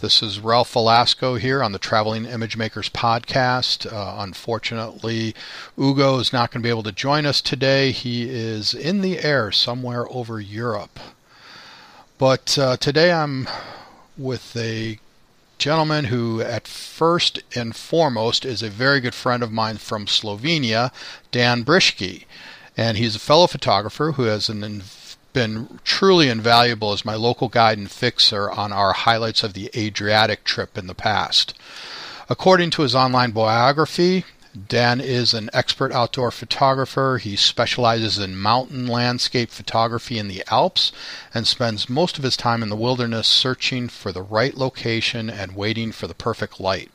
This is Ralph Velasco here on the Traveling Image Makers podcast. Uh, unfortunately, Ugo is not going to be able to join us today. He is in the air somewhere over Europe. But uh, today I'm with a gentleman who, at first and foremost, is a very good friend of mine from Slovenia, Dan Briški. And he's a fellow photographer who has an been truly invaluable as my local guide and fixer on our highlights of the Adriatic trip in the past. According to his online biography, Dan is an expert outdoor photographer. He specializes in mountain landscape photography in the Alps and spends most of his time in the wilderness searching for the right location and waiting for the perfect light.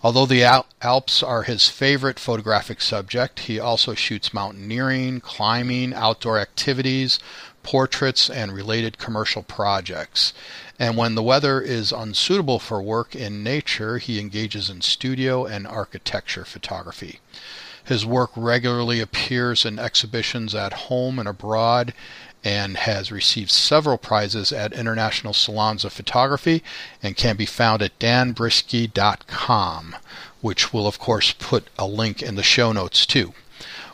Although the Alps are his favorite photographic subject, he also shoots mountaineering, climbing, outdoor activities, portraits, and related commercial projects. And when the weather is unsuitable for work in nature, he engages in studio and architecture photography. His work regularly appears in exhibitions at home and abroad and has received several prizes at international salons of photography and can be found at danbrisky.com, which will, of course, put a link in the show notes too.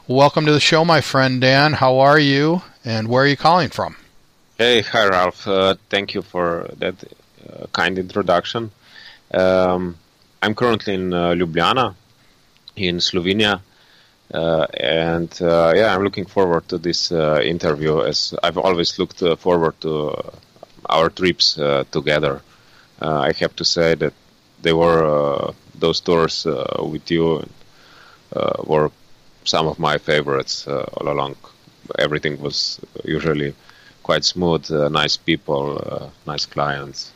Welcome to the show, my friend Dan. How are you? and where are you calling from? Hey, hi Ralph. Uh, thank you for that uh, kind introduction. Um, I'm currently in uh, Ljubljana, in Slovenia, uh, and uh, yeah, I'm looking forward to this uh, interview as I've always looked forward to our trips together. I have to say that they were those tours with you were some of my favorites all along everything was usually quite smooth. Uh, nice people, uh, nice clients.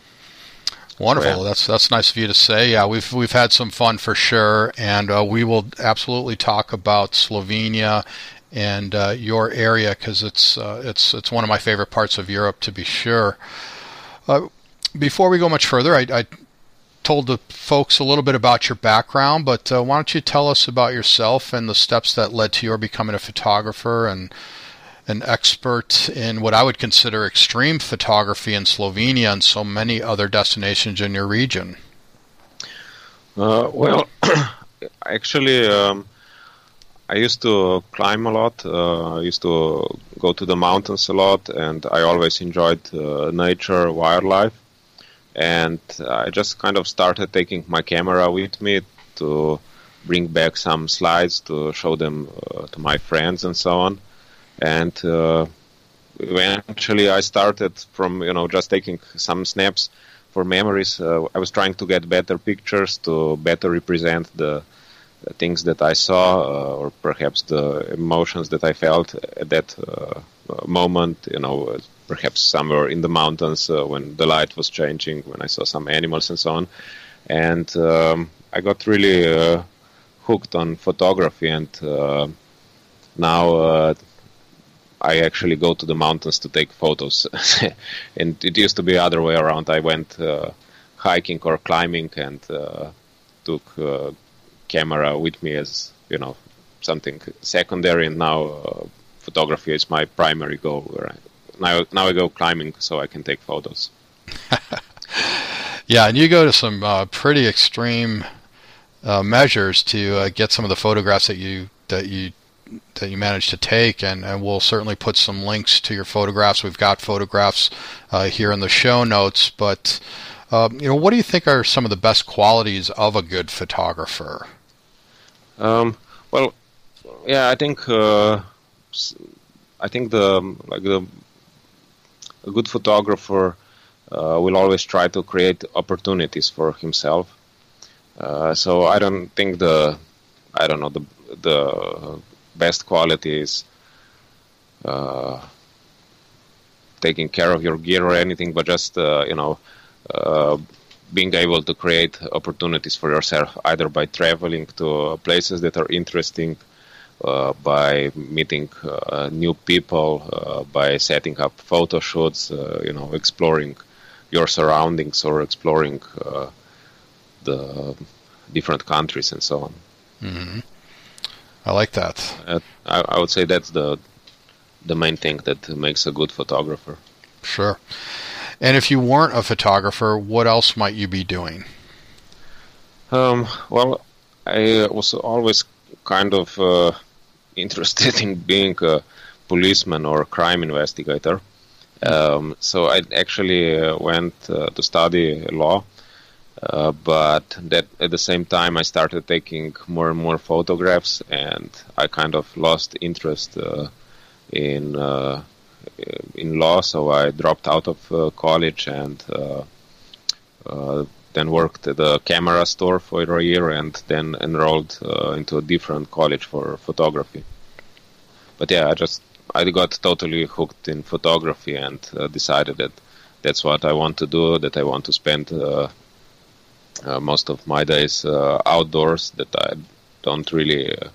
Wonderful. That's that's nice of you to say. Yeah, we've we've had some fun for sure, and uh, we will absolutely talk about Slovenia and uh, your area because it's uh, it's it's one of my favorite parts of Europe to be sure. Uh, before we go much further, I, I, told the folks a little bit about your background, but why don't you tell us about yourself and the steps that led to your becoming a photographer and an expert in what I would consider extreme photography in Slovenia and so many other destinations in your region. Uh, well, actually, um, I used to climb a lot. Uh, I used to go to the mountains a lot, and I always enjoyed uh, nature, wildlife. And I just kind of started taking my camera with me to bring back some slides to show them uh, to my friends and so on and uh, eventually I started from you know just taking some snaps for memories. Uh, I was trying to get better pictures to better represent the, things that I saw uh, or perhaps the emotions that I felt at that uh, moment. You know, uh, perhaps somewhere in the mountains uh, when the light was changing, when I saw some animals and so on. And um, I got really hooked on photography and now I actually go to the mountains to take photos. and it used to be the other way around. I went uh, hiking or climbing and uh, took uh, camera with me as you know something secondary. And now uh, photography is my primary goal. Now now I go climbing so I can take photos. yeah, and you go to some uh, pretty extreme measures to get some of the photographs that you that you that you managed to take, and, and we'll certainly put some links to your photographs. We've got photographs uh, here in the show notes, but uh, you know, what do you think are some of the best qualities of a good photographer? Um, well, yeah, I think uh, I think the like the a good photographer uh, will always try to create opportunities for himself. Uh, so I don't think the I don't know the the best quality is uh, taking care of your gear or anything, but just uh, you know uh, being able to create opportunities for yourself either by traveling to places that are interesting uh, by meeting uh, new people, uh, by setting up photo shoots, you know, exploring your surroundings or exploring the different countries and so on. Mm-hmm. I like that. Uh, I, I, would say that's the the main thing that makes a good photographer. Sure. And if you weren't a photographer, what else might you be doing? Um, well, I was always kind of uh, interested in being a policeman or a crime investigator. Um, so I actually uh, went uh, to study law, uh, but that at the same time I started taking more and more photographs, and I kind of lost interest uh, in uh, in law. So I dropped out of uh, college and then worked at a camera store for a year, and then enrolled into a different college for photography but yeah, I just I got totally hooked in photography and uh, decided that that's what I want to do. That I want to spend uh, uh, most of my days uh, outdoors. That I don't really uh,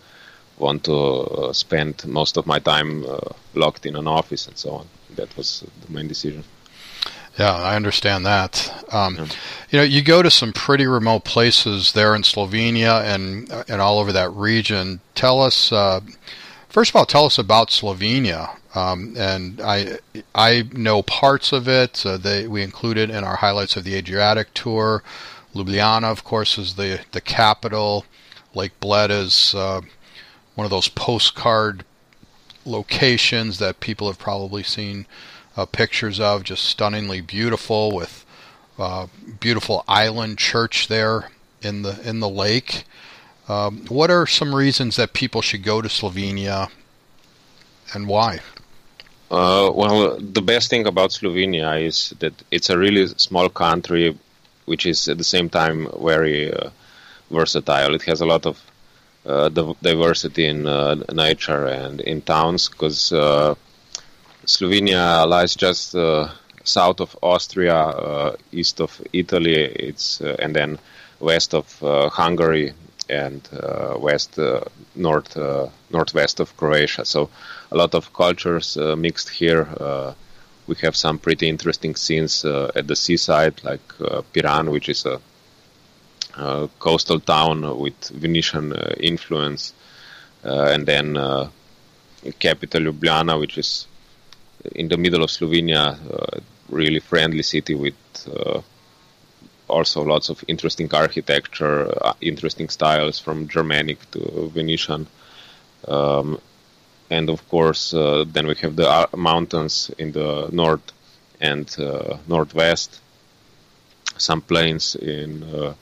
want to uh, spend most of my time locked in an office and so on. That was the main decision. Yeah, I understand that. Um, yeah. You know, you go to some pretty remote places there in Slovenia and and all over that region. Tell us First of all, tell us about Slovenia. Um, and I I know parts of it. Uh, they we included in our highlights of the Adriatic tour. Ljubljana, of course, is the the capital. Lake Bled is uh, one of those postcard locations that people have probably seen uh, pictures of. Just stunningly beautiful, with uh, beautiful island church there in the in the lake. Um, what are some reasons that people should go to Slovenia and why? Uh, well, the best thing about Slovenia is that it's a really small country, which is at the same time very uh, versatile. It has a lot of uh, diversity in uh, nature and in towns because Slovenia lies just south of Austria, east of Italy, it's and then west of Hungary and uh, west uh, north uh, northwest of Croatia. So a lot of cultures mixed here. We have some pretty interesting scenes at the seaside, like Piran, which is a uh, coastal town with Venetian uh, influence, uh, and then capital Ljubljana, which is in the middle of Slovenia, really friendly city with also lots of interesting architecture, uh, interesting styles from Germanic to Venetian. Um, and of course, uh, then we have the uh, mountains in the north and uh, northwest, some plains in uh,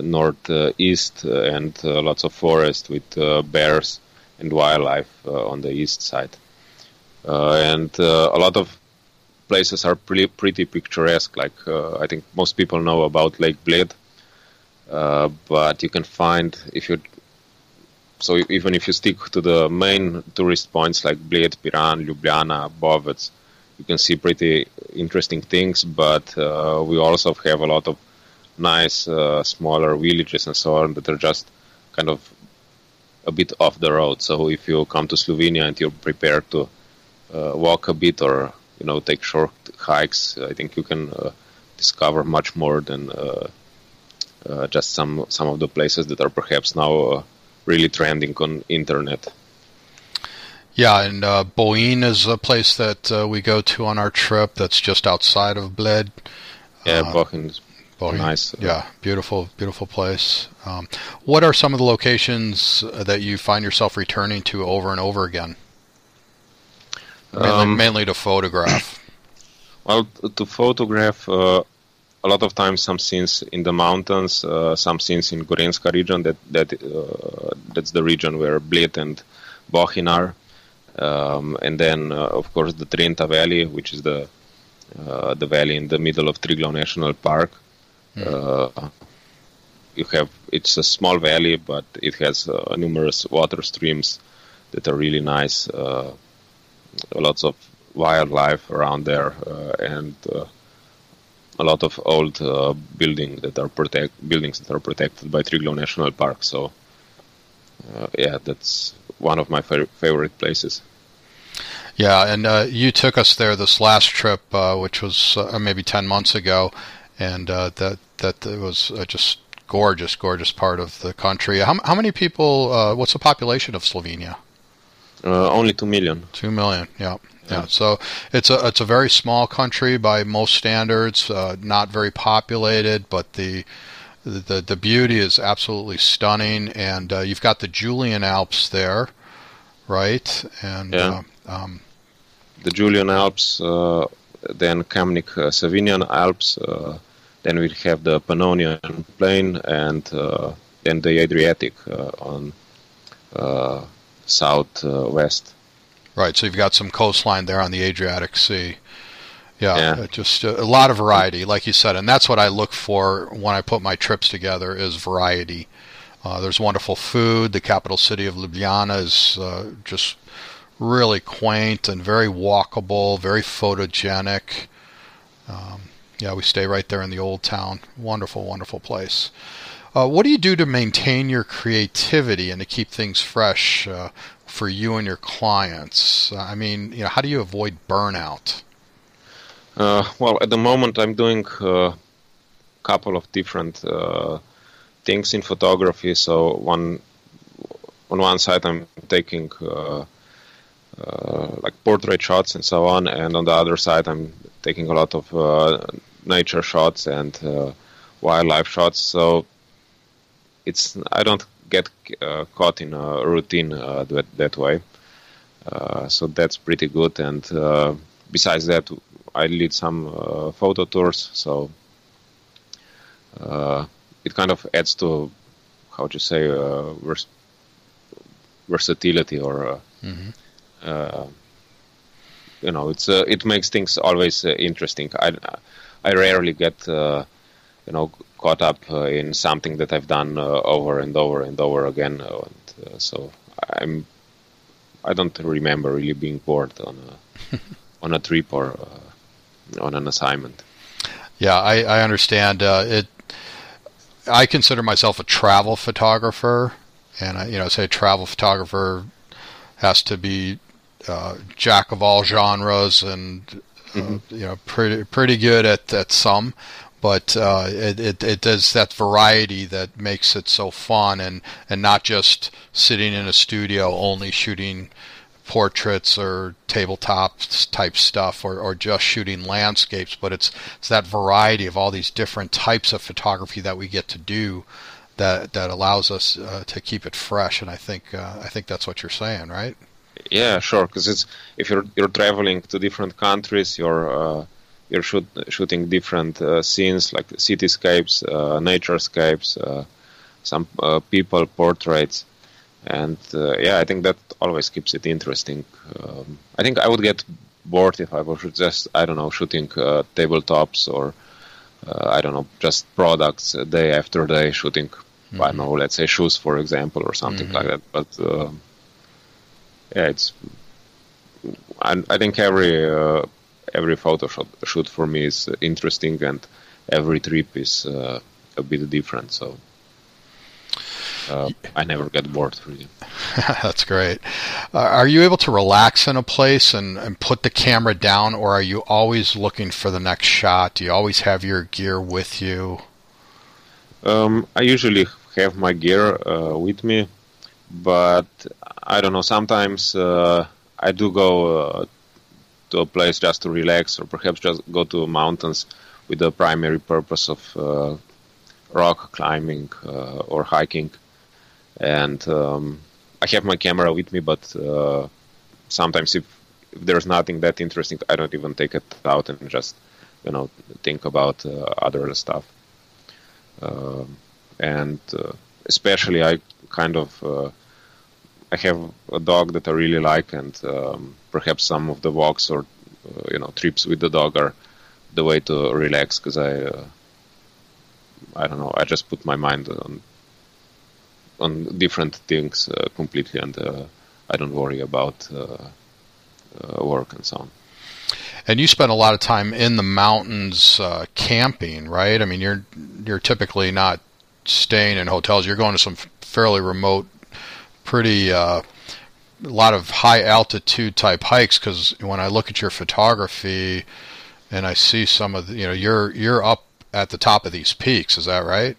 northeast, uh, and lots of forest with bears and wildlife on the east side. and a lot of places are pretty, pretty picturesque. Like uh, I think most people know about Lake Bled, uh, but you can find if you so even if you stick to the main tourist points like Bled, Piran, Ljubljana, Bovec, you can see pretty interesting things. But uh, we also have a lot of nice uh, smaller villages and so on that are just kind of a bit off the road. So if you come to Slovenia and you're prepared to uh, walk a bit or you know take short hikes, I think you can uh, discover much more than uh, uh, just some some of the places that are perhaps now really trending on internet. Yeah, and uh, Bohinj is a place that uh, we go to on our trip. That's just outside of Bled. Yeah, uh. Bohinj. Nice. Yeah, beautiful, beautiful place. Um, what are some of the locations that you find yourself returning to over and over again? Mainly, um, mainly to photograph. Well, to photograph, uh, a lot of times some scenes in the mountains, uh, some scenes in Gorenjska region. That that uh, that's the region where Bled and Bohinj are, um, and then uh, of course the Trenta Valley, which is the uh, the valley in the middle of Triglav National Park. Mm. you have it's a small valley, but it has numerous water streams that are really nice lots of wildlife around there, uh, and uh, a lot of old uh, building that are protect buildings that are protected by Triglav National Park. So uh, yeah, that's one of my fa- favorite places. Yeah, and uh, you took us there this last trip, uh, which was uh, maybe ten months ago, and uh, that that was just gorgeous, gorgeous part of the country. How, how many people? What's the population of Slovenia? Only two million. Two million. Yeah. Yeah, so it's a it's a very small country by most standards, not very populated, but the the the beauty is absolutely stunning, and you've got the Julian Alps there, right? And yeah. Um, the Julian Alps, uh, then Kamnik uh, Savinjan Alps, uh, then we have the Pannonian Plain, and then the Adriatic on southwest. Right, so you've got some coastline there on the Adriatic Sea. Yeah, yeah. just a, a, lot of variety, like you said, and that's what I look for when I put my trips together is variety. Uh, there's wonderful food. The capital city of Ljubljana is uh, just really quaint and very walkable, very photogenic. Um, yeah, we stay right there in the old town. Wonderful, wonderful place. Uh, what do you do to maintain your creativity and to keep things fresh uh, for you and your clients? Uh, I mean, you know, how do you avoid burnout? Uh, well, at the moment, I'm doing a uh, couple of different uh, things in photography. So one, on one side, I'm taking like portrait shots and so on, and on the other side, I'm taking a lot of nature shots and wildlife shots. So it's I don't get caught in a routine that that way. so that's pretty good. And besides that, I lead some photo tours. So it kind of adds to how to say uh, vers- versatility or uh, mm-hmm uh, you know, it's uh, it makes things always uh, interesting. I I rarely get uh, you know caught up uh, in something that I've done uh, over and over and over again, and, so I'm I don't remember really being bored on a on a trip or on an assignment. Yeah, I, I understand it. I consider myself a travel photographer, and I, you know, say a travel photographer has to be uh, jack of all genres and uh, mm-hmm. you know pretty pretty good at at some but uh, it, it, does that variety that makes it so fun and and not just sitting in a studio only shooting portraits or tabletop type stuff or, or just shooting landscapes but it's it's that variety of all these different types of photography that we get to do that that allows us uh, to keep it fresh and I think uh, I think that's what you're saying right yeah, sure. Because it's if you're you're traveling to different countries, you're uh, you're shoot, shooting different uh, scenes like cityscapes, uh, naturescapes, uh, some uh, people portraits, and uh, yeah, I think that always keeps it interesting. Um, I think I would get bored if I was just I don't know shooting tabletops or I don't know just products day after day shooting. Mm-hmm. I don't know, let's say shoes, for example, or something mm-hmm. like that. But yeah, it's. I, I think every uh, every photo shot, shoot for me is interesting, and every trip is uh, a bit different. So uh, I never get bored really. That's great. Uh, are you able to relax in a place and, and put the camera down, or are you always looking for the next shot? Do you always have your gear with you? Um, I usually have my gear uh, with me, but I don't know. Sometimes uh, I do go uh, to a place just to relax, or perhaps just go to mountains with the primary purpose of uh, rock climbing uh, or hiking. And um, I have my camera with me, but uh, sometimes if, if, there's nothing that interesting, I don't even take it out and just you know think about uh, other stuff. Um, and especially, I kind of I have a dog that I really like, and um, perhaps some of the walks or uh, you know trips with the dog are the way to relax because I uh, I don't know I just put my mind on on different things uh, completely, and uh, I don't worry about uh, uh, work and so on. and you spend a lot of time in the mountains camping, right? I mean, you're you're typically not staying in hotels. You're going to some fairly remote, pretty uh, a lot of high altitude type hikes. Because when I look at your photography, and I see some of the, you know, you're you're up at the top of these peaks. Is that right?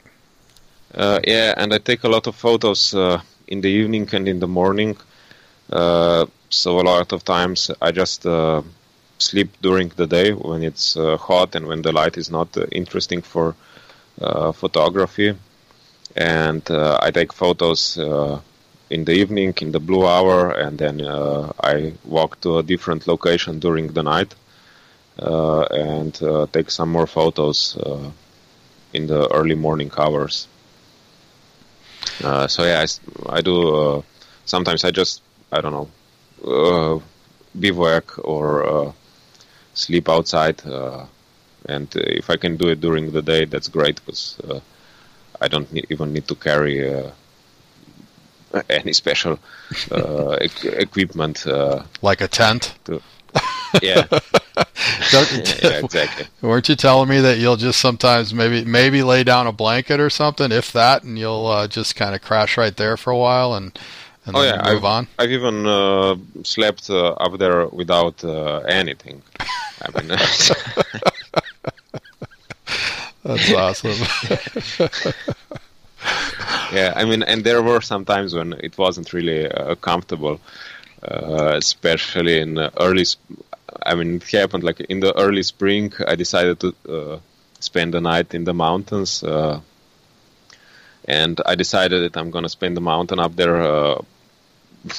Uh, yeah, and I take a lot of photos uh, in the evening and in the morning. Uh, so a lot of times I just uh, sleep during the day when it's uh, hot and when the light is not uh, interesting for photography. And I take photos in the evening in the blue hour, and then I walk to a different location during the night and take some more photos in the early morning hours. Uh, so yeah, I, I do. Uh, sometimes I just I don't know uh, bivouac or uh, sleep outside, uh, and if I can do it during the day, that's great because I don't need, even need to carry any special e- equipment, like a tent. To, yeah. yeah, exactly. Weren't you telling me that you'll just sometimes maybe maybe lay down a blanket or something, if that, and you'll uh, just kind of crash right there for a while and, and oh, yeah. move I've, on? I've even uh, slept uh, up there without uh, anything. I mean, That's awesome. yeah, I mean, and there were some times when it wasn't really uh, comfortable. Uh, especially in early I mean, it happened like in the early spring. I decided to uh, spend the night in the mountains, uh, and I decided that I'm gonna spend the mountain up there uh,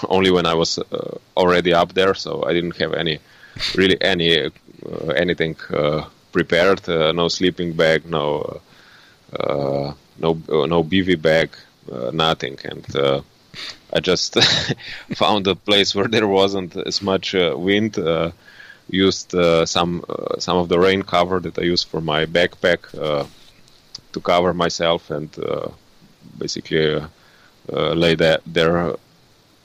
only when I was uh, already up there. So I didn't have any, really any anything prepared. no sleeping bag, no no uh, no bivy bag, uh, nothing, and. Uh, I just found a place where there wasn't as much wind used uh, some uh, some of the rain cover that I used for my backpack uh, to cover myself and basically lay that there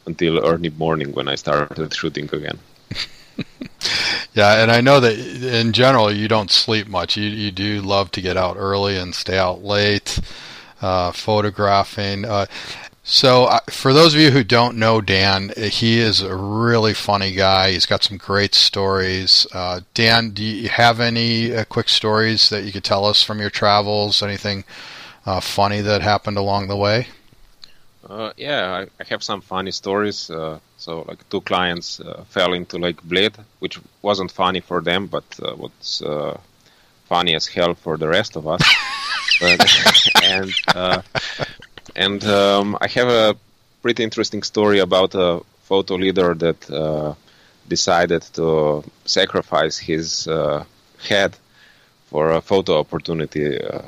until early morning when I started shooting again. yeah, and I know that in general you don't sleep much. You you do love to get out early and stay out late, uh, photographing. Uh, so, uh, for those of you who don't know Dan, he is a really funny guy. He's got some great stories. Uh, Dan, do you have any uh, quick stories that you could tell us from your travels? Anything uh, funny that happened along the way? Yeah, I, I, have some funny stories. Uh, so, like two clients fell into Lake Bled, which wasn't funny for them, but was funny as hell for the rest of us. and and um, I have a pretty interesting story about a photo leader that uh, decided to sacrifice his uh, head for a photo opportunity uh,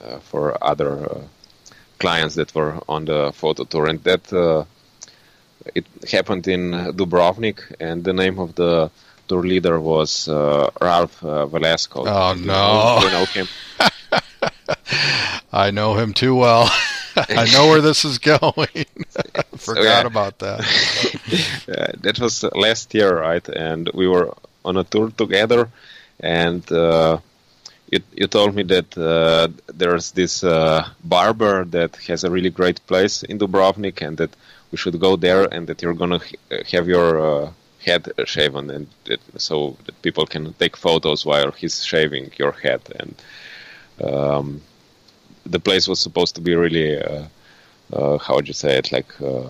uh for other uh, clients that were on the photo tour, and that uh, it happened in Dubrovnik, and the name of the tour leader was Ralph Velasco. Oh no! You know him. I know him too well. I know where this is going. Forgot yeah. about that. that was last year, right? And we were on a tour together, and uh, you, you told me that uh, there's this uh, barber that has a really great place in Dubrovnik, and that we should go there, and that you're gonna have your uh, head shaven, and that, so that people can take photos while he's shaving your head, and. Um, the place was supposed to be really, uh, uh, how would you say it, like uh,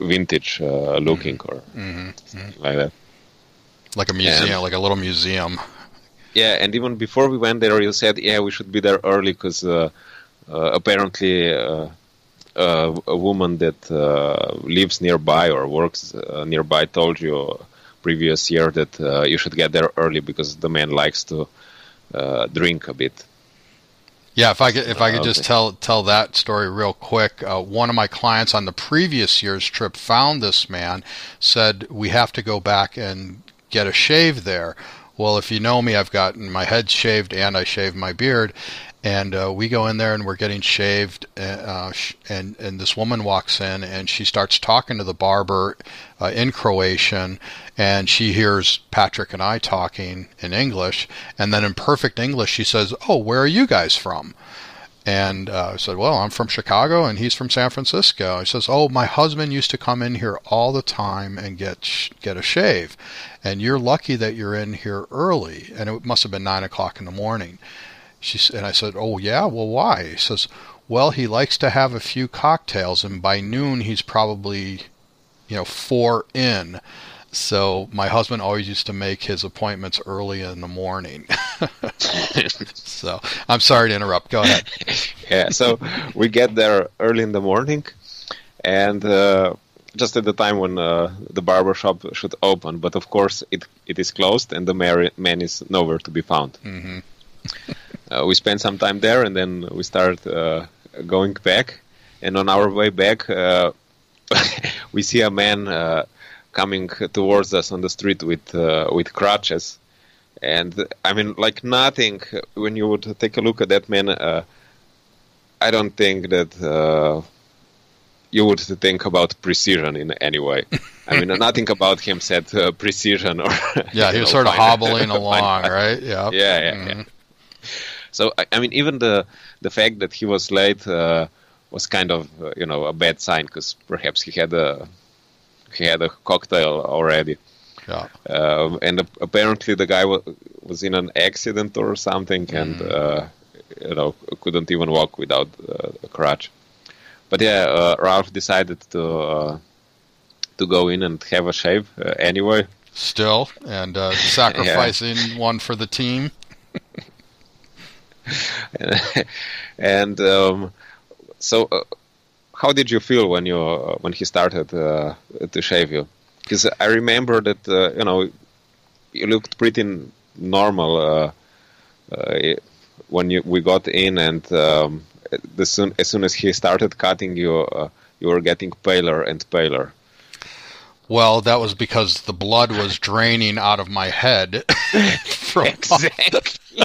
vintage looking or mm-hmm. mm-hmm. like that. Like a museum, and, like a little museum. Yeah, and even before we went there, you said, "Yeah, we should be there early because apparently." Uh, a woman that uh, lives nearby or works uh, nearby told you previous year that you should get there early because the man likes to drink a bit. Yeah, if I could, if I could just tell tell that story real quick. Uh, one of my clients on the previous year's trip found this man, said we have to go back and get a shave there. Well, if you know me, I've gotten my head shaved and I shaved my beard, and uh, we go in there and we're getting shaved uh, and and this woman walks in and she starts talking to the barber uh, in Croatian and she hears Patrick and I talking in English. And then in perfect English she says oh where are you guys from? And uh, I said well I'm from Chicago and he's from San Francisco. He says oh my husband used to come in here all the time and get sh- get a shave. And you're lucky that you're in here early. And it must have been nine o'clock in the morning she and I said, "Oh yeah, well why?" He says, "Well, he likes to have a few cocktails, and by noon he's probably, you know, four in." So my husband always used to make his appointments early in the morning. so I'm sorry to interrupt. Go ahead. Yeah. So we get there early in the morning, and. Uh, just at the time when uh, the barber shop should open, but of course it it is closed and the man is nowhere to be found. Mm-hmm. Uh, we spent some time there, and then we started uh, going back. And on our way back, uh, we see a man uh, coming towards us on the street with uh, with crutches. And I mean, like nothing. When you would take a look at that man, I don't think that you would think about precision in any way. I mean, nothing about him said uh, precision or. Yeah, he was know, sort of hobbling along, right? Yeah. Yeah, yeah, mm-hmm. yeah. So I, I mean, even the the fact that he was late uh, was kind of uh, you know a bad sign because perhaps he had a he had a cocktail already. Yeah. Uh, and apparently the guy was, was in an accident or something, mm. and uh, you know couldn't even walk without uh, a crutch. But yeah, uh, Ralph decided to uh, to go in and have a shave anyway. Still, and sacrificing yeah. one for the team. and um, so, uh, how did you feel when you uh, when he started uh, to shave you? Because I remember that uh, you know you looked pretty normal uh, uh, when you we got in, and um, soon, as soon as he started cutting you, you were getting paler and paler. Well, that was because the blood was draining out of my head. exactly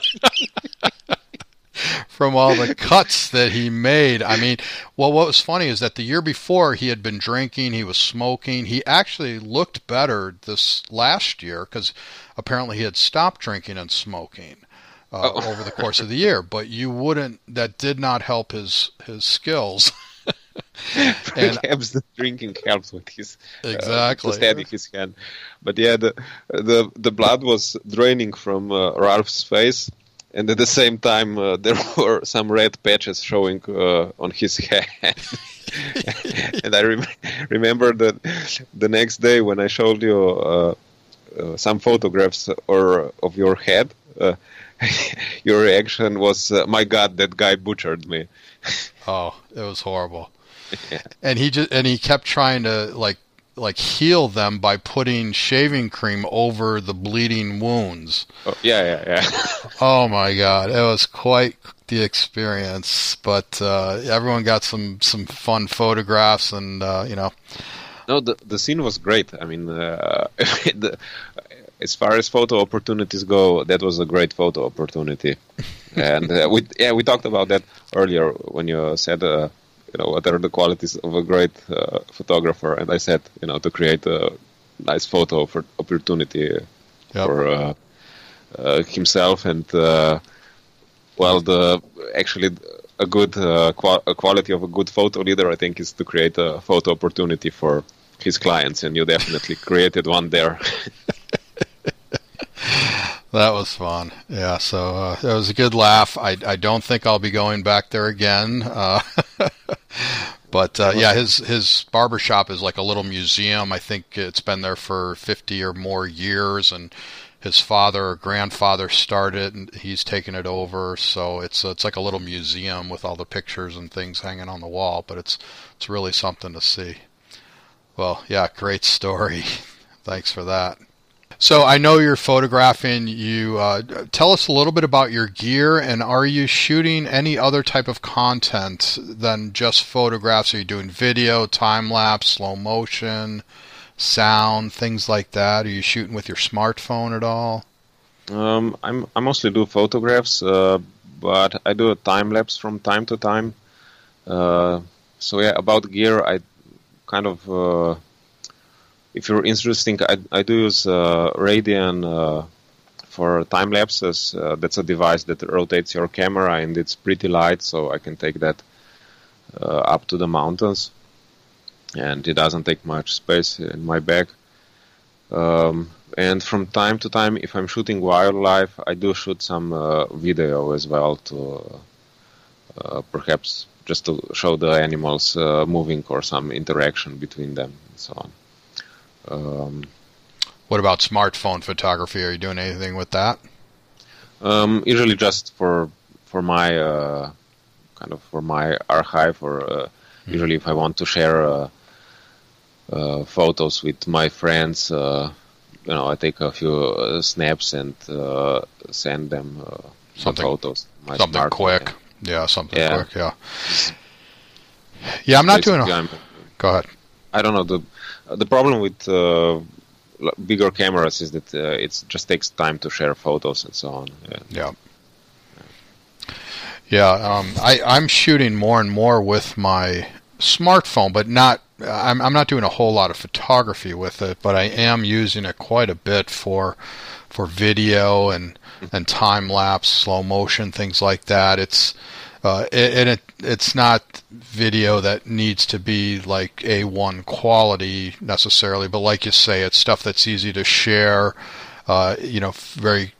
from all the cuts that he made. I mean, well, what was funny is that the year before he had been drinking, he was smoking. He actually looked better this last year because apparently he had stopped drinking and smoking. Uh, oh. over the course of the year, but you wouldn't. That did not help his his skills. and Perhaps the drinking helps with his uh, exactly uh, steady his hand. But yeah, the the the blood was draining from uh, Ralph's face, and at the same time uh, there were some red patches showing uh, on his head. and I rem- remember that the next day when I showed you uh, uh some photographs or of your head, uh, your reaction was, uh, "My God, that guy butchered me." oh, it was horrible. Yeah. And he just and he kept trying to like like heal them by putting shaving cream over the bleeding wounds. Oh, yeah, yeah, yeah. oh my god, it was quite the experience. But uh, everyone got some some fun photographs, and uh, you know. No, the the scene was great. I mean, uh, the, as far as photo opportunities go, that was a great photo opportunity. and uh, we yeah we talked about that earlier when you said uh, you know, what are the qualities of a great uh, photographer? And I said, you know, to create a nice photo for opportunity yep. for uh, uh, himself and uh, well, the actually a good uh, qual- a quality of a good photo leader, I think, is to create a photo opportunity for his clients, and you definitely created one there. That was fun. Yeah, so uh, it was a good laugh. I, I don't think I'll be going back there again. Uh, but uh, yeah, his his barbershop is like a little museum. I think it's been there for 50 or more years, and his father or grandfather started, and he's taken it over. So it's it's like a little museum with all the pictures and things hanging on the wall. But it's it's really something to see. Well, yeah, great story. Thanks for that. So I know you're photographing. You uh, tell us a little bit about your gear, and are you shooting any other type of content than just photographs? Are you doing video, time lapse, slow motion, sound, things like that? Are you shooting with your smartphone at all? Um, I'm I mostly do photographs, uh, but I do a time lapse from time to time. Uh, so yeah, about gear, I kind of uh, if you're interested, I, I do use uh, Radian uh, for time lapses. Uh, that's a device that rotates your camera, and it's pretty light, so I can take that uh, up to the mountains, and it doesn't take much space in my bag. Um, and from time to time, if I'm shooting wildlife, I do shoot some uh, video as well to uh, perhaps just to show the animals moving or some interaction between them and so on. Um, what about smartphone photography? Are you doing anything with that? Um, usually just for for my uh, kind of for my archive, or uh, mm-hmm. usually if I want to share uh, uh photos with my friends, uh, you know, I take a few uh, snaps and send them something, photos. something quick, yeah. yeah, something yeah. quick, yeah. Yeah, I'm not Basically, doing. A, go ahead. I don't know the the problem with uh, bigger cameras is that uh, it just takes time to share photos and so on. Yeah. Yeah. um, I, I'm shooting more and more with my smartphone, but not. I'm, I'm not doing a whole lot of photography with it, but I am using it quite a bit for for video and and time lapse, slow motion, things like that. It's uh, and it it's not video that needs to be like A1 quality necessarily, but like you say, it's stuff that's easy to share. Uh, you know, very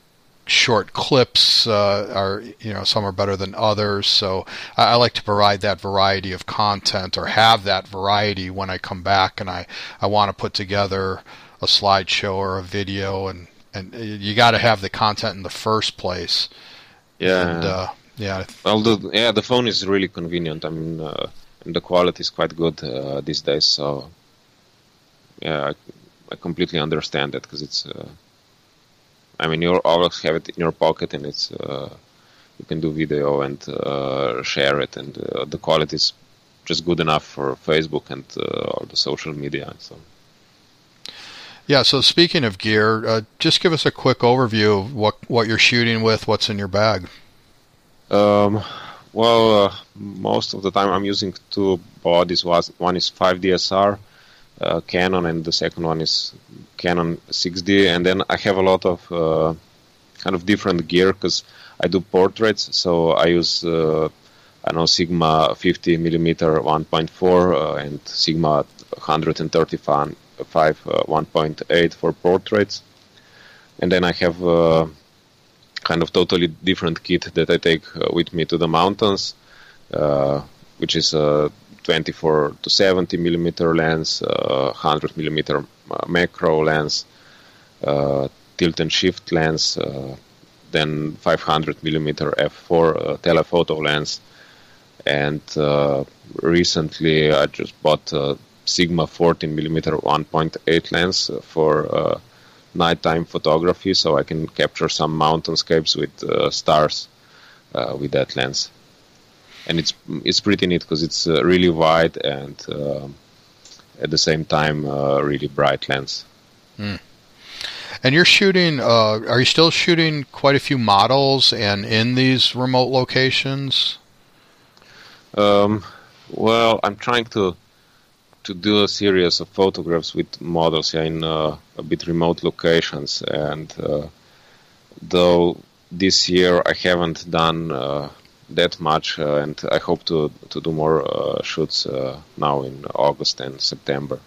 short clips uh, are you know some are better than others. So I, I, like to provide that variety of content or have that variety when i come back and i i want to put together a slideshow or a video and and you got to have the content in the first place. Yeah. And, uh, yeah. The yeah, the phone is really convenient. I mean, uh, and the quality is quite good uh, these days. So yeah, I, I completely understand that because it's. Uh, I mean, you always have it in your pocket, and it's uh, you can do video and uh, share it, and uh, the quality is just good enough for Facebook and all the social media and so. Yeah. So speaking of gear, just give us a quick overview of what what you're shooting with, what's in your bag. Um, well, uh, most of the time I'm using two bodies. One is 5DSR uh, Canon, and the second one is Canon 6D. And then I have a lot of uh, kind of different gear because I do portraits. So I use uh, I know Sigma 50 millimeter 1.4 uh, and Sigma 135 uh, 1.8 for portraits. And then I have kind of totally different kit that I take uh, with me to the mountains, uh, which is a 24 to 70 millimeter lens, 100 uh, millimeter macro lens, tilt and shift lens, then 500 millimeter f4 telephoto lens, and recently I just bought a Sigma 14 millimeter 1.8 lens for nighttime photography, so I can capture some mountainscapes with uh, stars uh, with that lens. And it's it's pretty neat because it's uh, really wide and um, at the same time really bright lens. Mm. And you're shooting. Uh, are you still shooting quite a few models and in these remote locations? Um, well, I'm trying to to do a series of photographs with models in uh, a bit remote locations. And uh, though this year I haven't done uh, that much, uh, and I hope to to do more uh, shoots uh, now in August and September.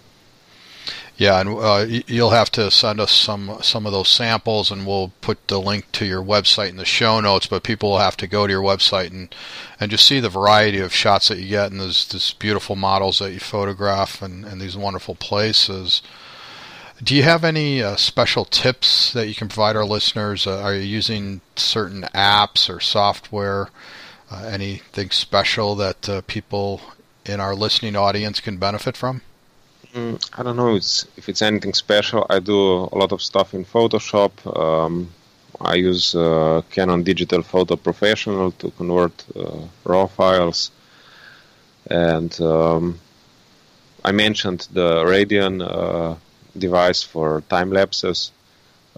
Yeah, and uh, you'll have to send us some some of those samples, and we'll put the link to your website in the show notes. But people will have to go to your website and and just see the variety of shots that you get, and those these beautiful models that you photograph, and, and these wonderful places. Do you have any uh, special tips that you can provide our listeners? Uh, are you using certain apps or software? Uh, anything special that uh, people in our listening audience can benefit from? Mm, I don't know it's, if it's anything special. I do a lot of stuff in Photoshop. Um, I use uh, Canon Digital Photo Professional to convert uh, RAW files. And um, I mentioned the Radian uh, device for time lapses.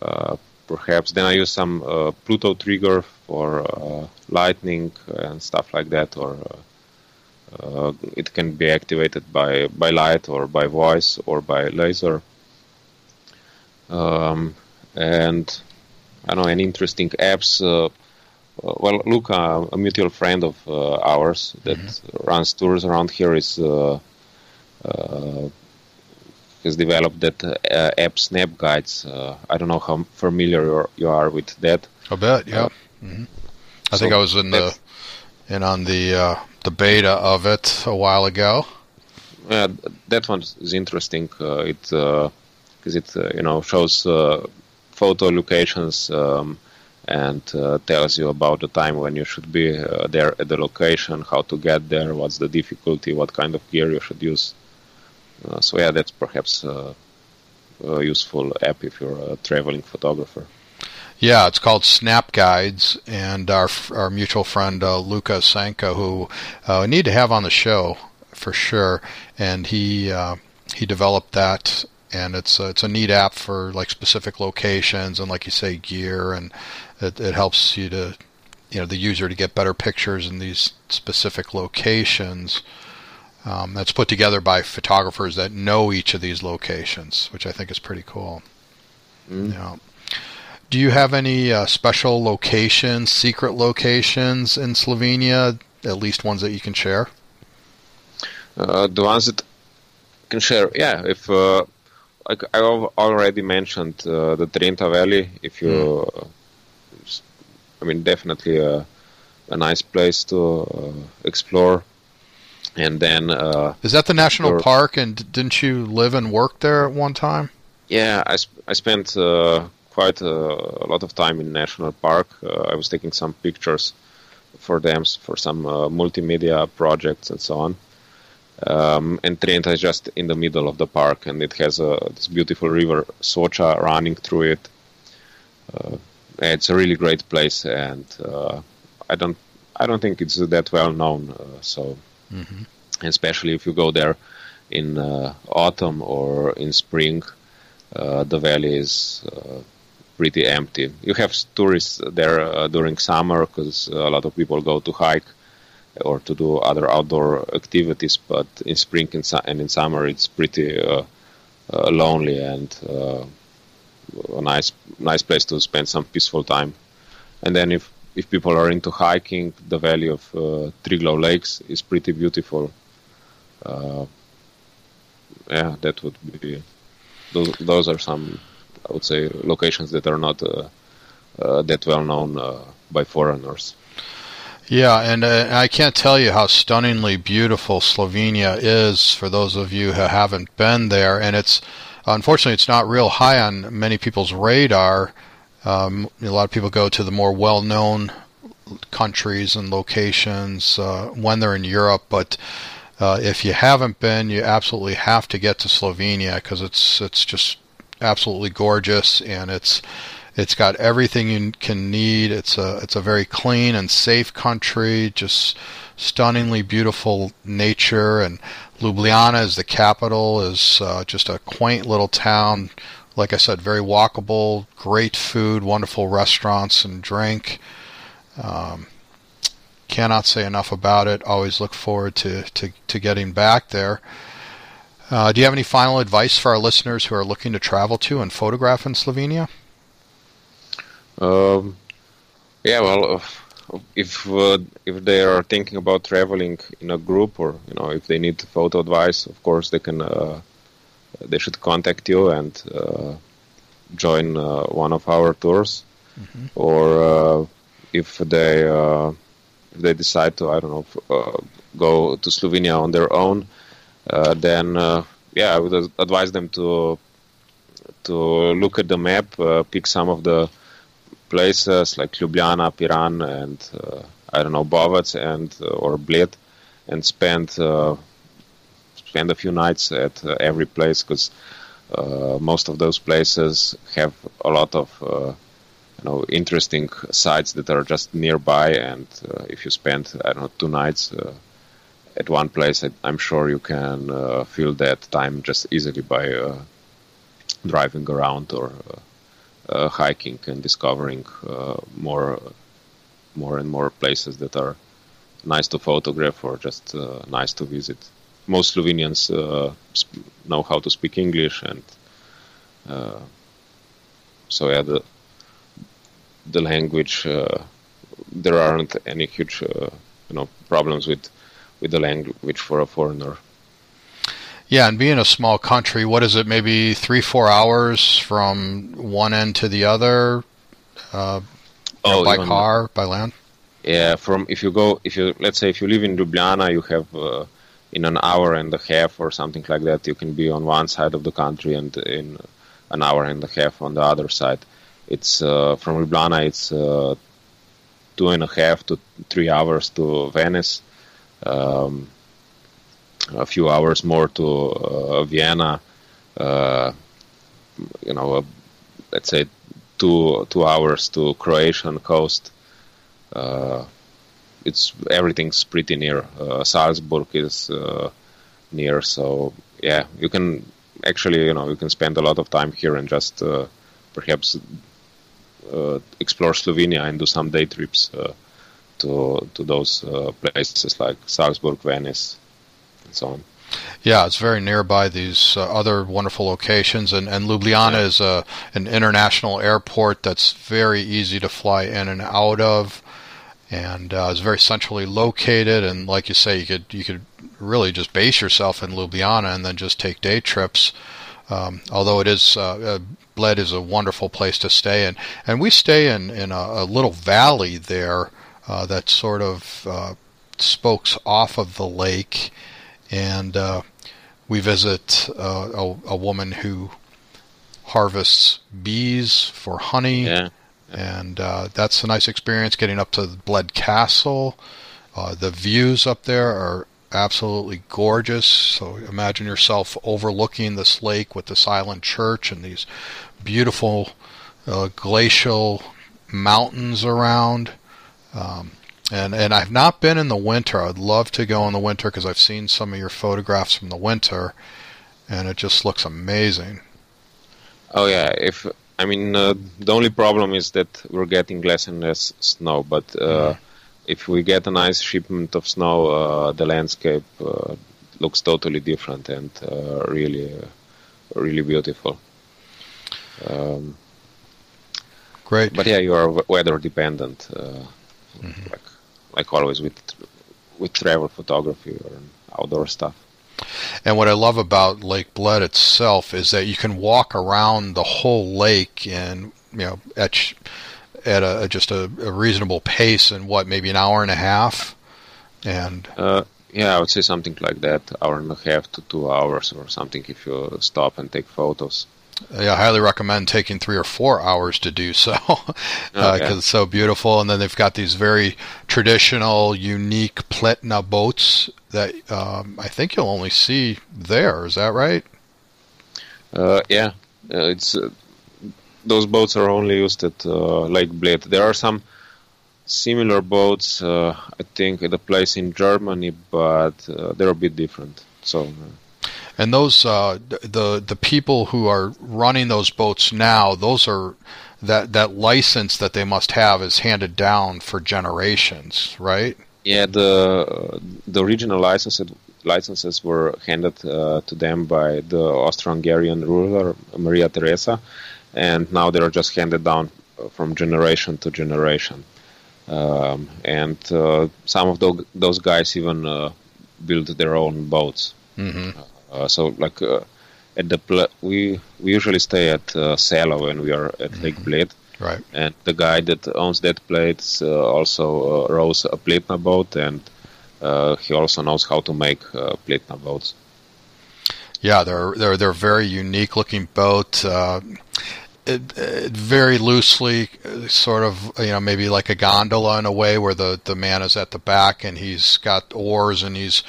Uh, perhaps then I use some uh, Pluto trigger for lightning and stuff like that, or it can be activated by by light or by voice or by laser. Um, and I don't know any interesting apps. Uh, well, Luca, a mutual friend of uh, ours that mm-hmm. runs tours around here, is uh, has developed that uh, app Snap Guides. Uh, I don't know how familiar you are with that. I bet, yeah. Uh, mm-hmm. I so think I was in the in on the uh, the beta of it a while ago. Yeah, that one is interesting. Uh, it because it you know shows photo locations. Um, and uh, tells you about the time when you should be uh, there at the location, how to get there, what's the difficulty, what kind of gear you should use. Uh, so yeah, that's perhaps a useful app if you're a traveling photographer. Yeah, it's called Snap Guides, and our our mutual friend uh, Luca Esenko, who uh, we need to have on the show for sure, and he uh, he developed that, and it's it's a neat app for like specific locations and like you say gear, and it, it helps you to you know the user to get better pictures in these specific locations. Um, that's put together by photographers that know each of these locations, which I think is pretty cool. Mm. Yeah. Do you have any uh, special locations, secret locations in Slovenia? At least ones that you can share. Uh, the ones that can share, yeah. If uh, like I already mentioned uh, the Trenta Valley, if you, mm. I mean, definitely a, a nice place to uh, explore and then uh, is that the national park? And didn't you live and work there at one time? Yeah, I, sp- I spent uh, quite a, a, lot of time in national park. Uh, I was taking some pictures for them for some uh, multimedia projects and so on. Um, and Trenta is just in the middle of the park, and it has a, this beautiful river Soča running through it. Uh, it's a really great place, and uh, I don't I don't think it's that well known. so Mm-hmm. Especially if you go there in uh, autumn or in spring, uh, the valley is uh, pretty empty. You have tourists there uh, during summer because a lot of people go to hike or to do other outdoor activities, but in spring and, su- and in summer it's pretty uh, uh, lonely and a nice nice place to spend some peaceful time. And then if if people are into hiking, the valley of uh, Triglav Lakes is pretty beautiful. Uh, yeah, that would be. Those, those are some, I would say, locations that are not uh, uh that well known uh, by foreigners. Yeah, and uh, I can't tell you how stunningly beautiful Slovenia is for those of you who haven't been there. And it's unfortunately it's not real high on many people's radar. Um, a lot of people go to the more well-known countries and locations uh, when they're in Europe, but uh, if you haven't been, you absolutely have to get to Slovenia because it's it's just absolutely gorgeous and it's it's got everything you can need. It's a it's a very clean and safe country, just stunningly beautiful nature. And Ljubljana is the capital, is uh, just a quaint little town like I said, very walkable, great food, wonderful restaurants and drink. Um, cannot say enough about it. Always look forward to, to, to getting back there. Uh, do you have any final advice for our listeners who are looking to travel to and photograph in Slovenia? Um, yeah, well, if uh, if they are thinking about traveling in a group or you know if they need photo advice, of course they can uh, they should contact you and uh, join uh, one of our tours. Mm-hmm. Or uh, if they if they decide to, I don't know, go to Slovenia on their own, then yeah, I would advise them to to look at the map, uh, pick some of the places like Ljubljana, Piran, and uh, I don't know Bovec and uh, or Bled, and spend spend a few nights at uh, every place because uh, most of those places have a lot of uh, you know interesting sites that are just nearby and uh, if you spend i don't know two nights uh, at one place I, am sure you can uh, fill that time just easily by driving around or hiking and discovering more more and more places that are nice to photograph or just uh, nice to visit. Most Slovenians uh, sp- know how to speak English, and uh, so yeah, the the language uh, there aren't any huge uh, you know problems with with the language for a foreigner. Yeah, and being a small country, what is it? Maybe three, four hours from one end to the other, uh, oh, by car, by land. Yeah, from if you go, if you let's say if you live in Ljubljana, you have uh, in an hour and a half or something like that, you can be on one side of the country and in an hour and a half on the other side. It's uh, from Ljubljana, it's uh, two and a half to three hours to Venice. Um, a few hours more to uh, Vienna. Uh, you know, uh, let's say two two hours to Croatian coast. Uh, it's everything's pretty near. Uh, Salzburg is uh, near, so yeah, you can actually you know you can spend a lot of time here and just perhaps explore Slovenia and do some day trips to to those places like Salzburg, Venice, and so on. Yeah, it's very nearby these uh, other wonderful locations, and, and Ljubljana yeah. is a, an international airport that's very easy to fly in and out of, and uh, it's very centrally located. And like you say, you could you could really just base yourself in Ljubljana and then just take day trips. Um, although it is uh, uh Bled is a wonderful place to stay in, and we stay in in a, a little valley there uh, that sort of uh, spokes off of the lake and uh, we visit uh, a, a, woman who harvests bees for honey. Yeah. And uh, that's a nice experience getting up to Bled Castle. Uh, the views up there are absolutely gorgeous. So imagine yourself overlooking this lake with the silent church and these beautiful uh, glacial mountains around. Um, and and I've not been in the winter. I'd love to go in the winter because I've seen some of your photographs from the winter, and it just looks amazing. Oh yeah, if I mean uh, the only problem is that we're getting less and less snow, but uh, mm. if we get a nice shipment of snow, uh, the landscape uh, looks totally different and uh, really, uh, really beautiful. Um, Great. But yeah, you are weather dependent. Mm-hmm. Like like always with with travel photography or outdoor stuff. And what I love about Lake Bled itself is that you can walk around the whole lake and you know at at a, just a, a reasonable pace in what maybe an hour and a half, and uh, yeah, I would say something like that, hour and a half to two hours or something if you stop and take photos yeah, I highly recommend taking three or four hours to do so because uh, it's so beautiful. And then they've got these very traditional, unique Pletna boats that um, I think you'll only see there. Is that right? Uh, yeah, uh, it's uh, those boats are only used at uh, Lake Bled. There are some similar boats, uh, I think, at a place in Germany, but they're a bit different. So. And those uh, the the people who are running those boats now, those are that that license that they must have is handed down for generations, right? Yeah, the the original licenses licenses were handed uh, to them by the Austro-Hungarian ruler Maria Theresa, and now they are just handed down from generation to generation. Um, and uh, some of those, those guys even uh, build their own boats. Mm-hmm. Uh, so like uh, at the pl- we we usually stay at uh, Sela when we are at mm-hmm. Lake Bled. Right. And the guy that owns that place uh, also uh, rows a Pletna boat, and uh, he also knows how to make uh, Pletna boats. Yeah, they're they're they're very unique looking boat. It, it very loosely, sort of, you know, maybe like a gondola in a way, where the the man is at the back and he's got oars and he's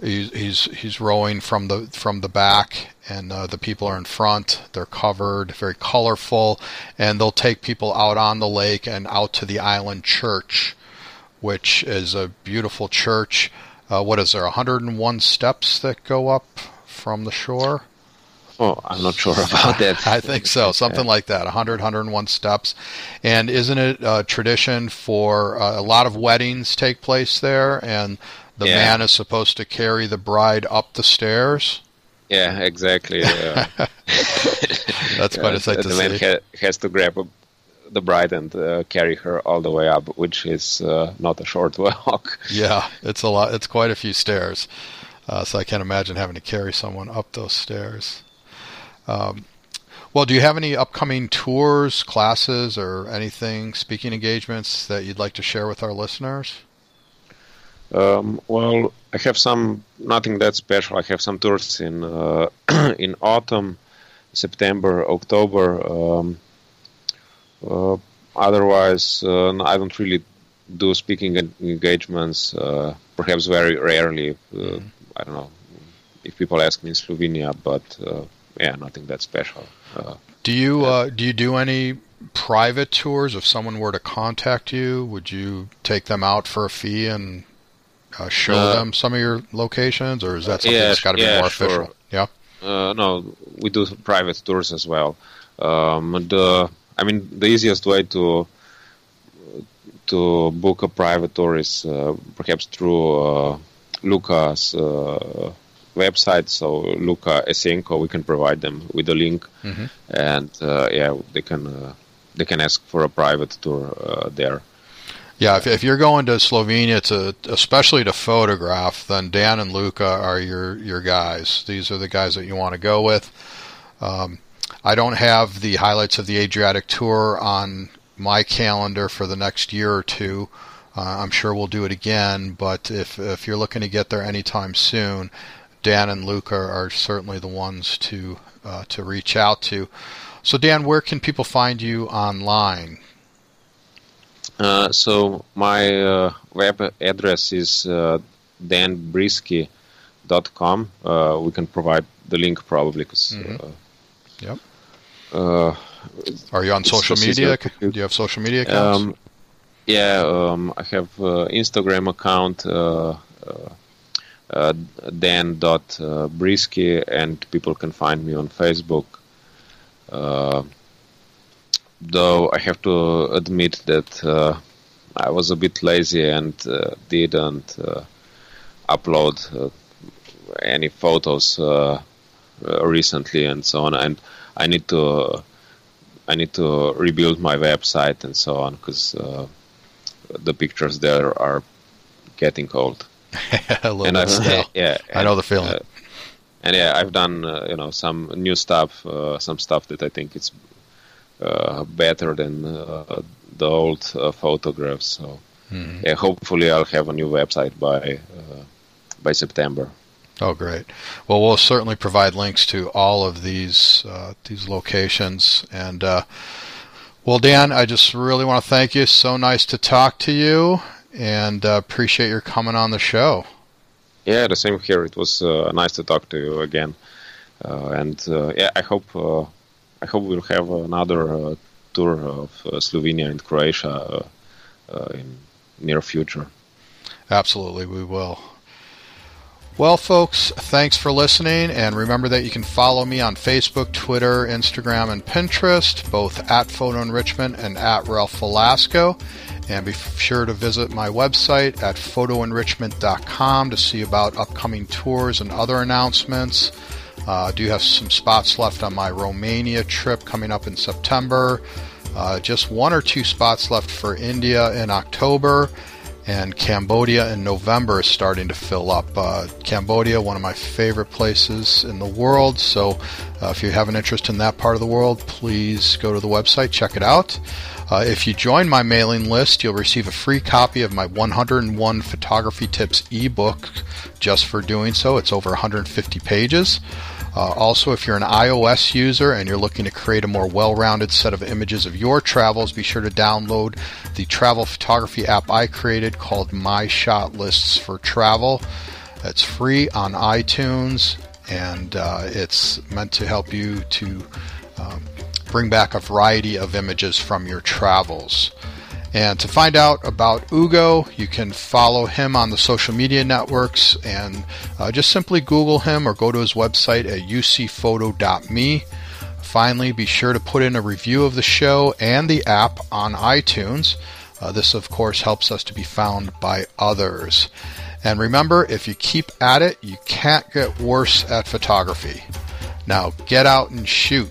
He's he's he's rowing from the from the back, and uh, the people are in front. They're covered, very colorful, and they'll take people out on the lake and out to the island church, which is a beautiful church. Uh, what is there? 101 steps that go up from the shore. Oh, I'm not sure about that. I think so, something like that. 100, 101 steps. And isn't it a tradition for uh, a lot of weddings take place there, and the Yeah. man is supposed to carry the bride up the stairs? Yeah, exactly. Uh, That's quite a sight to the man ha- has to grab a, the bride and uh, carry her all the way up, which is uh, not a short walk. Yeah, it's a lot. It's quite a few stairs. Uh, so I can't imagine having to carry someone up those stairs. Um, well, do you have any upcoming tours, classes, or anything, speaking engagements that you'd like to share with our listeners? Um, well, I have some nothing that special. I have some tours in uh, in autumn, September, October. Um, uh, otherwise, uh, I don't really do speaking engagements. Uh, perhaps very rarely. Uh, I don't know if people ask me in Slovenia, but uh, yeah, nothing that special. Uh, Do you uh, do you do any private tours? If someone were to contact you, would you take them out for a fee and uh, show Uh, them some of your locations, or is that something yeah, that's got to be yeah, more sure. official? Yeah. Uh, no, we do private tours as well. Um, the I mean, the easiest way to to book a private tour is uh, perhaps through uh, Luca's uh, website. So Luca Esenko, we can provide them with a link, Mhm. and uh, yeah, they can uh, they can ask for a private tour uh, there. Yeah, if, if you're going to Slovenia to especially to photograph, then Dan and Luca are your your guys. These are the guys that you want to go with. Um, I don't have the highlights of the Adriatic tour on my calendar for the next year or two. Uh, I'm sure we'll do it again, but if if you're looking to get there anytime soon, Dan and Luca are certainly the ones to uh, to reach out to. So Dan, where can people find you online? Uh, so my uh, web address is uh, danbrisky.com. Uh, we can provide the link probably because. Mhm. Yep. Uh, Are you on social media? Do you have social media accounts? um, yeah, um, I have uh, Instagram account uh, uh, uh, dan.brisky, and people can find me on Facebook. Though I have to admit that uh, I was a bit lazy and uh, didn't uh, upload uh, any photos uh, recently and so on. And I need to I need to rebuild my website and so on because uh, the pictures there are getting old. a little and bit I've, yeah, I know the feeling. and yeah, I've done uh, you know some new stuff, uh, some stuff that I think it's better than uh, the old uh, photographs. So Mhm. yeah, hopefully I'll have a new website by uh, by September. Oh, great. Well, we'll certainly provide links to all of these uh, these locations. And uh, well, Dan, I just really want to thank you. So nice to talk to you, and uh, appreciate your coming on the show. Yeah, the same here. It was uh, nice to talk to you again, uh, and uh, yeah, I hope uh, I hope we'll have another uh, tour of uh, Slovenia and Croatia uh, in near future. Absolutely, we will. Well, folks, thanks for listening, and remember that you can follow me on Facebook, Twitter, Instagram, and Pinterest, both at Photo Enrichment and at Ralph Velasco. And be sure to visit my website at photoenrichment.com to see about upcoming tours and other announcements. Uh, I do have some spots left on my Romania trip coming up in September. Uh, just one or two spots left for India in October and Cambodia in November is starting to fill up. Uh, Cambodia, one of my favorite places in the world. So, uh, if you have an interest in that part of the world, please go to the website, check it out. Uh, if you join my mailing list, you'll receive a free copy of my 101 Photography Tips ebook just for doing so. It's over 150 pages. Uh, also, if you're an iOS user and you're looking to create a more well rounded set of images of your travels, be sure to download the travel photography app I created called My Shot Lists for Travel. It's free on iTunes and uh, it's meant to help you to um, bring back a variety of images from your travels. And to find out about Ugo, you can follow him on the social media networks and uh, just simply Google him or go to his website at ucphoto.me. Finally, be sure to put in a review of the show and the app on iTunes. Uh, this, of course, helps us to be found by others. And remember, if you keep at it, you can't get worse at photography. Now, get out and shoot.